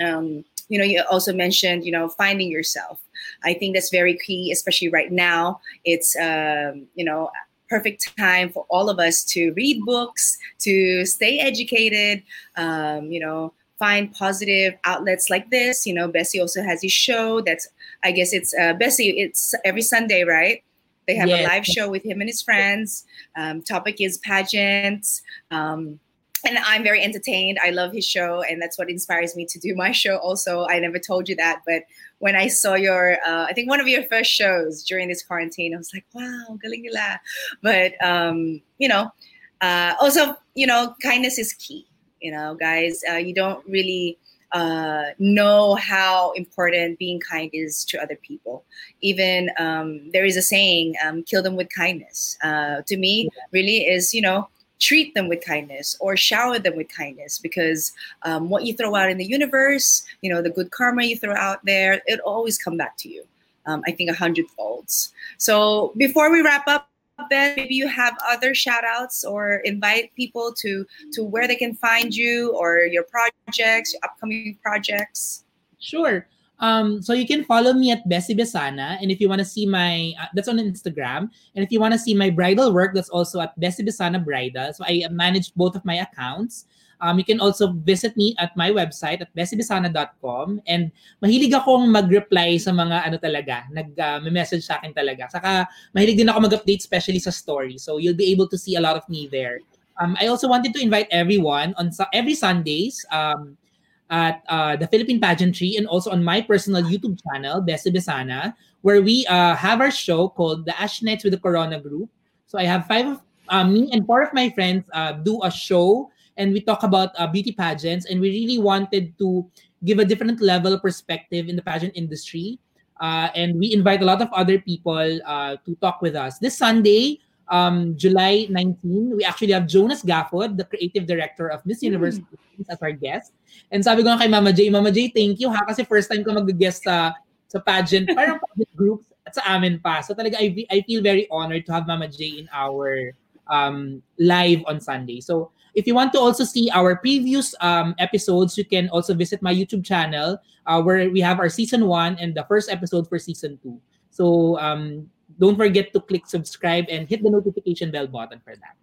Um, you know, you also mentioned, you know, finding yourself. I think that's very key, especially right now. It's, um, you know, perfect time for all of us to read books, to stay educated, um, you know, find positive outlets like this. You know, Bessie also has his show that's, I guess it's, uh, Bessie, it's every Sunday, right? They have a live show with him and his friends. Um, topic is pageants. Um, and I'm very entertained. I love his show, and that's what inspires me to do my show. Also, I never told you that, but when I saw your, uh, I think one of your first shows during this quarantine, I was like, wow, galengila!" But um, you know, uh, also, you know, kindness is key. You know, guys, uh, you don't really uh, know how important being kind is to other people. Even um, there is a saying, um, "Kill them with kindness." Uh, to me, really is you know treat them with kindness or shower them with kindness because um, what you throw out in the universe, you know, the good karma you throw out there, it always come back to you. Um, I think a hundred folds So before we wrap up, Ben, maybe you have other shout outs or invite people to to where they can find you or your projects, your upcoming projects. Sure. Um, so you can follow me at Bessie Besana, and if you want to see my, uh, that's on Instagram, and if you want to see my bridal work, that's also at Bessie Besana Bridal. So I manage both of my accounts. Um, you can also visit me at my website at bessiebesana.com and mahilig akong mag-reply sa mga ano talaga, nag-message sa akin talaga. Saka mahilig din ako mag-update especially sa story. So you'll be able to see a lot of me there. Um, I also wanted to invite everyone on every Sundays um, at uh, the Philippine Pageantry and also on my personal YouTube channel, Bessie Besana, where we uh, have our show called The Ash Nights with the Corona Group. So I have five of uh, me and four of my friends uh, do a show and we talk about uh, beauty pageants and we really wanted to give a different level perspective in the pageant industry. Uh, and we invite a lot of other people uh, to talk with us. This Sunday, um, July 19, we actually have Jonas Gaffud, the creative director of Miss Universe, as our guest. And sabi ko nga kay Mama J, Mama J, thank you ha, kasi first time ko mag-guest sa, sa pageant, parang pageant groups at sa amin pa. So talaga, I, I feel very honored to have Mama J in our um, live on Sunday. So if you want to also see our previous um, episodes, you can also visit my YouTube channel uh, where we have our season one and the first episode for season two. So um, don't forget to click subscribe and hit the notification bell button for that.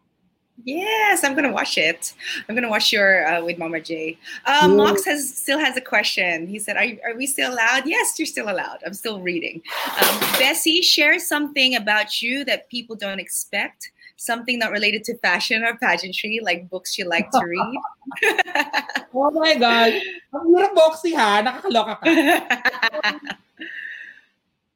Yes, I'm gonna watch it. I'm gonna watch your uh, with Mama J. Um, Cool. Mox has still has a question. He said, "Are you- are we still allowed?" Yes, you're still allowed. I'm still reading. Um, Bessie, share something about you that people don't expect. Something not related to fashion or pageantry, like books you like to read. Oh my God! Ang hirap boxy ha, nakakaloka ka.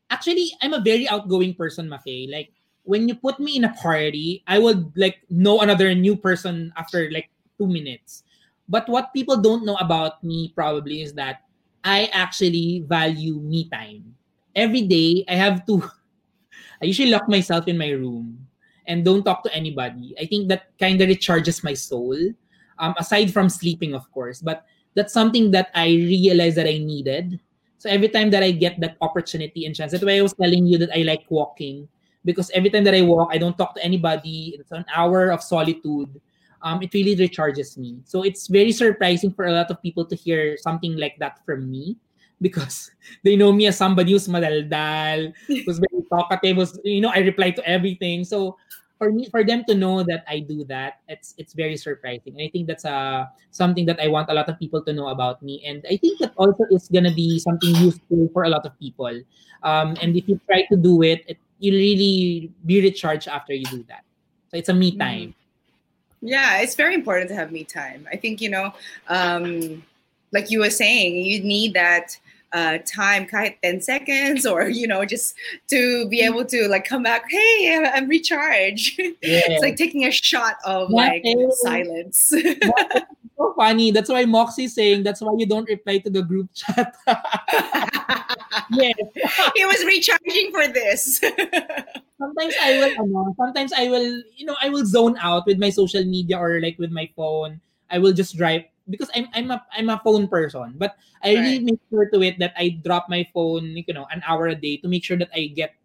Actually, I'm a very outgoing person, Mafae. Like, when you put me in a party, I would like know another new person after like two minutes. But what people don't know about me probably is that I actually value me time. Every day, I have to, I usually lock myself in my room and don't talk to anybody. I think that kind of recharges my soul, um, aside from sleeping, of course. But that's something that I realized that I needed. So every time that I get that opportunity and chance, that's why I was telling you that I like walking because every time that I walk, I don't talk to anybody. It's an hour of solitude. Um, it really recharges me. So it's very surprising for a lot of people to hear something like that from me because they know me as somebody who's madaldal, who's very talkative, who's, you know, I reply to everything. So for me, for them to know that I do that, it's it's very surprising. And I think that's uh, something that I want a lot of people to know about me. And I think that also is gonna be something useful for a lot of people. Um, and if you try to do it, it you really be recharged after you do that. So it's a me Mhm. time. Yeah, it's very important to have me time. I think, you know, um, like you were saying, you need that uh, time, kahit 10 seconds, or, you know, just to be able to like come back, hey, I'm recharged. Yeah. it's like taking a shot of like silence. so funny. That's why Moxie's saying that's why you don't reply to the group chat. yes. he was recharging for this. sometimes I will, sometimes I will, you know, I will zone out with my social media or like with my phone. I will just drive because I'm I'm a I'm a phone person, but I right. really make sure to it that I drop my phone, you know, an hour a day to make sure that I get,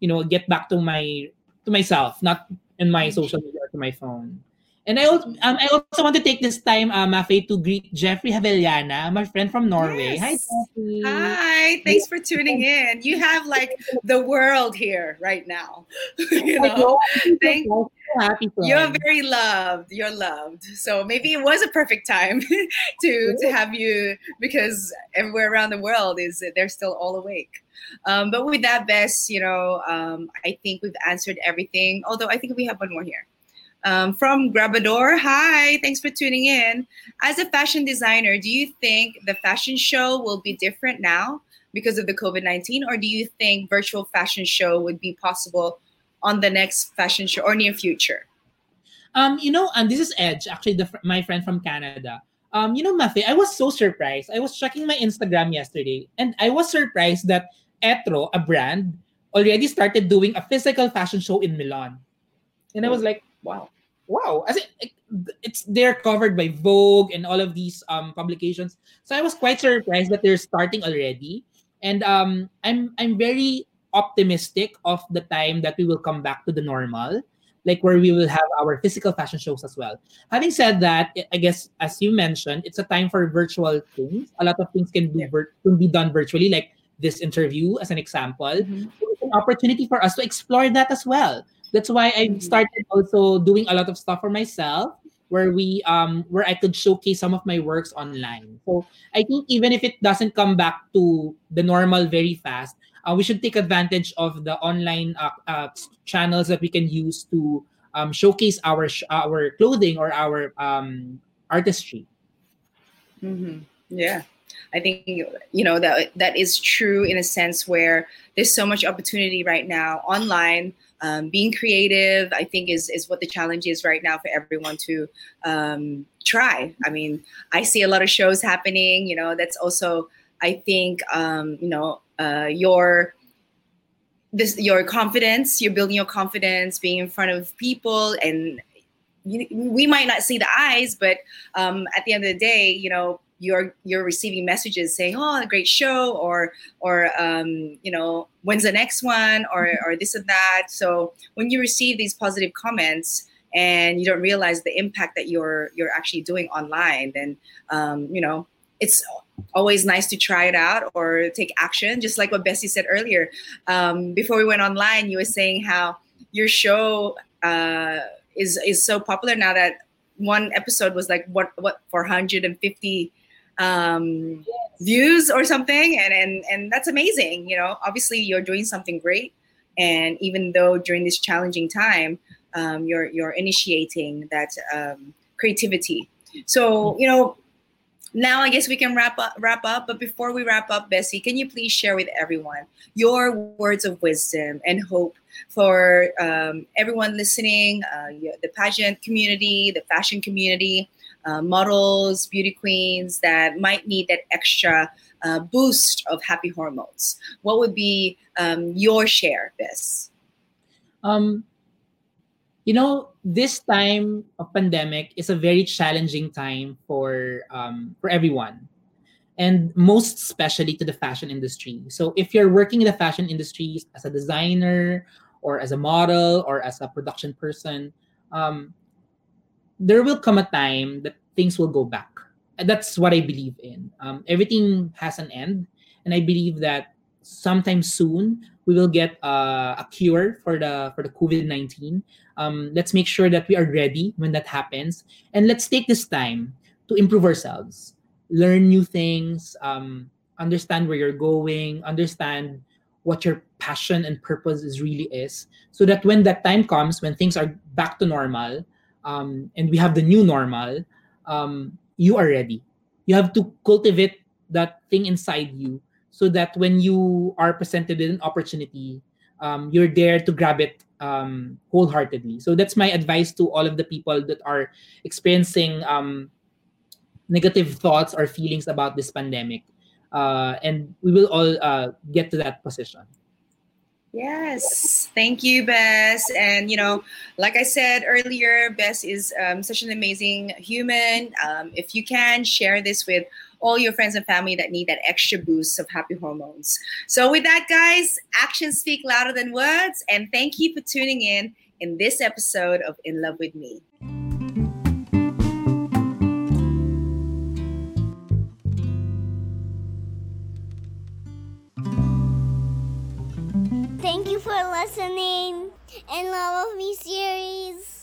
you know, get back to my to myself, not in my mm-hmm. social media to my phone. And I also, um, I also want to take this time, uh, Mafae, to greet Jeffrey Haveliana, my friend from Norway. Yes. Hi, Jeffrey. Hi, thanks for tuning in. You have like the world here right now. you know, Thank, happy you're very loved. You're loved. So maybe it was a perfect time to to have you because everywhere around the world is they're still all awake. Um, but with that, best, you know, um, I think we've answered everything. Although I think we have one more here. Um, from Grabador, hi, thanks for tuning in. As a fashion designer, do you think the fashion show will be different now because of the COVID 19, or do you think virtual fashion show would be possible on the next fashion show or near future? Um, you know, and this is Edge, actually, the, my friend from Canada. Um, you know, Mafae, I was so surprised. I was checking my Instagram yesterday, and I was surprised that Etro, a brand, already started doing a physical fashion show in Milan. And I was like, wow. Wow. As it, it's they're covered by vogue and all of these um publications. So i was quite surprised that they're starting already. And um i'm i'm very optimistic of the time that we will come back to the normal like where we will have our physical fashion shows as well. Having said that i guess as you mentioned it's a time for virtual things. A lot of things can be vir- can be done virtually like this interview as an example. Mm-hmm. it's an opportunity for us to explore that as well that's why I mm-hmm. started also doing a lot of stuff for myself where we um where I could showcase some of my works online. So I think even if it doesn't come back to the normal very fast, uh, we should take advantage of the online uh, uh, channels that we can use to um, showcase our sh- our clothing or our um, artistry. Mm-hmm. Yeah. I think you know that that is true in a sense where there's so much opportunity right now online um, being creative i think is is what the challenge is right now for everyone to um, try. I mean i see a lot of shows happening you know that's also i think um, you know uh, your this your confidence you're building your confidence being in front of people and you, we might not see the eyes but um, at the end of the day you know you're you're receiving messages saying oh a great show or or um, you know when's the next one? or mm-hmm. or this and that. So when you receive these positive comments and you don't realize the impact that you're you're actually doing online then um, you know it's always nice to try it out or take action. Just like what bessie said earlier um, before we went online you were saying how your show uh, is is so popular now that one episode was like what what 450 um, yes. views or something, and and and that's amazing. You know, obviously you're doing something great, and even though during this challenging time, um, you're you're initiating that um, creativity. So you know, now I guess we can wrap up. Wrap up. But before we wrap up, Bessie, can you please share with everyone your words of wisdom and hope for um, everyone listening, uh, the pageant community, the fashion community, uh, models, beauty queens that might need that extra uh, boost of happy hormones. What would be um, your share, this? Um, you know, this time of pandemic is a very challenging time for um, for everyone, and most especially to the fashion industry. So, if you're working in the fashion industry as a designer, or as a model, or as a production person, um, there will come a time that things will go back. And that's what I believe in. Um, everything has an end, and I believe that sometime soon we will get uh, a cure for the for the COVID nineteen. Um, let's make sure that we are ready when that happens, and let's take this time to improve ourselves, learn new things, um, understand where you're going, understand what your passion and purpose is really is, so that when that time comes, when things are back to normal, um, and we have the new normal, um, you are ready. You have to cultivate that thing inside you so that when you are presented with an opportunity, um, you're there to grab it um, wholeheartedly. So that's my advice to all of the people that are experiencing um, negative thoughts or feelings about this pandemic. Uh, and we will all uh, get to that position. Yes, thank you, Bess. And you know, like I said earlier, Bess is um, such an amazing human. Um, if you can share this with all your friends and family that need that extra boost of happy hormones. So, with that, guys, actions speak louder than words. And thank you for tuning in in this episode of In Love with Me. Thank you for listening in Love of Me series.